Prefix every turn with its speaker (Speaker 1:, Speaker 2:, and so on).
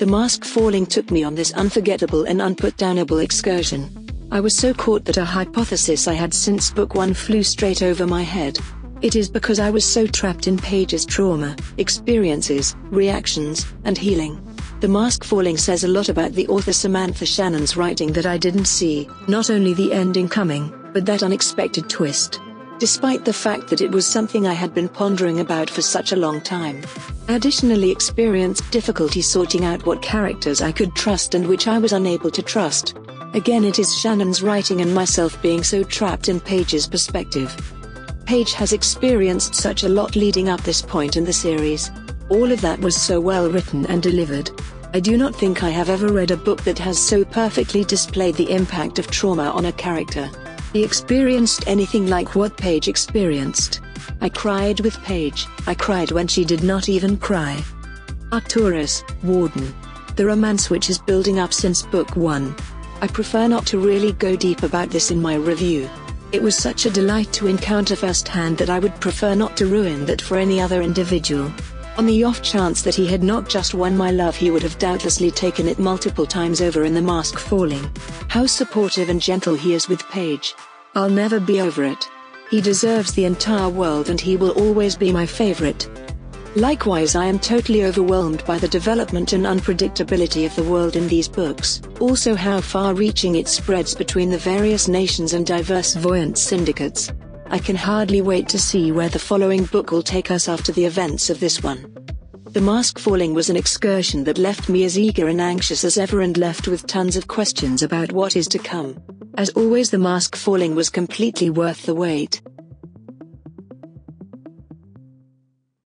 Speaker 1: The mask falling took me on this unforgettable and unputdownable excursion. I was so caught that a hypothesis I had since book one flew straight over my head. It is because I was so trapped in Paige's trauma, experiences, reactions, and healing. The Mask Falling says a lot about the author Samantha Shannon's writing that I didn't see, not only the ending coming, but that unexpected twist. Despite the fact that it was something I had been pondering about for such a long time. I additionally experienced difficulty sorting out what characters I could trust and which I was unable to trust. Again, it is Shannon's writing and myself being so trapped in Paige's perspective. Paige has experienced such a lot leading up this point in the series. All of that was so well written and delivered. I do not think I have ever read a book that has so perfectly displayed the impact of trauma on a character. He experienced anything like what Paige experienced. I cried with Paige, I cried when she did not even cry. Arcturus, Warden. The romance which is building up since book 1. I prefer not to really go deep about this in my review. It was such a delight to encounter firsthand that I would prefer not to ruin that for any other individual. On the off chance that he had not just won my love he would have doubtlessly taken it multiple times over in the mask falling. How supportive and gentle he is with Paige. I'll never be over it. He deserves the entire world and he will always be my favorite. Likewise I am totally overwhelmed by the development and unpredictability of the world in these books, also how far-reaching it spreads between the various nations and diverse voyant syndicates. I can hardly wait to see where the following book will take us after the events of this one. The Mask Falling was an excursion that left me as eager and anxious as ever and left with tons of questions about what is to come. As always the Mask Falling was completely worth the wait.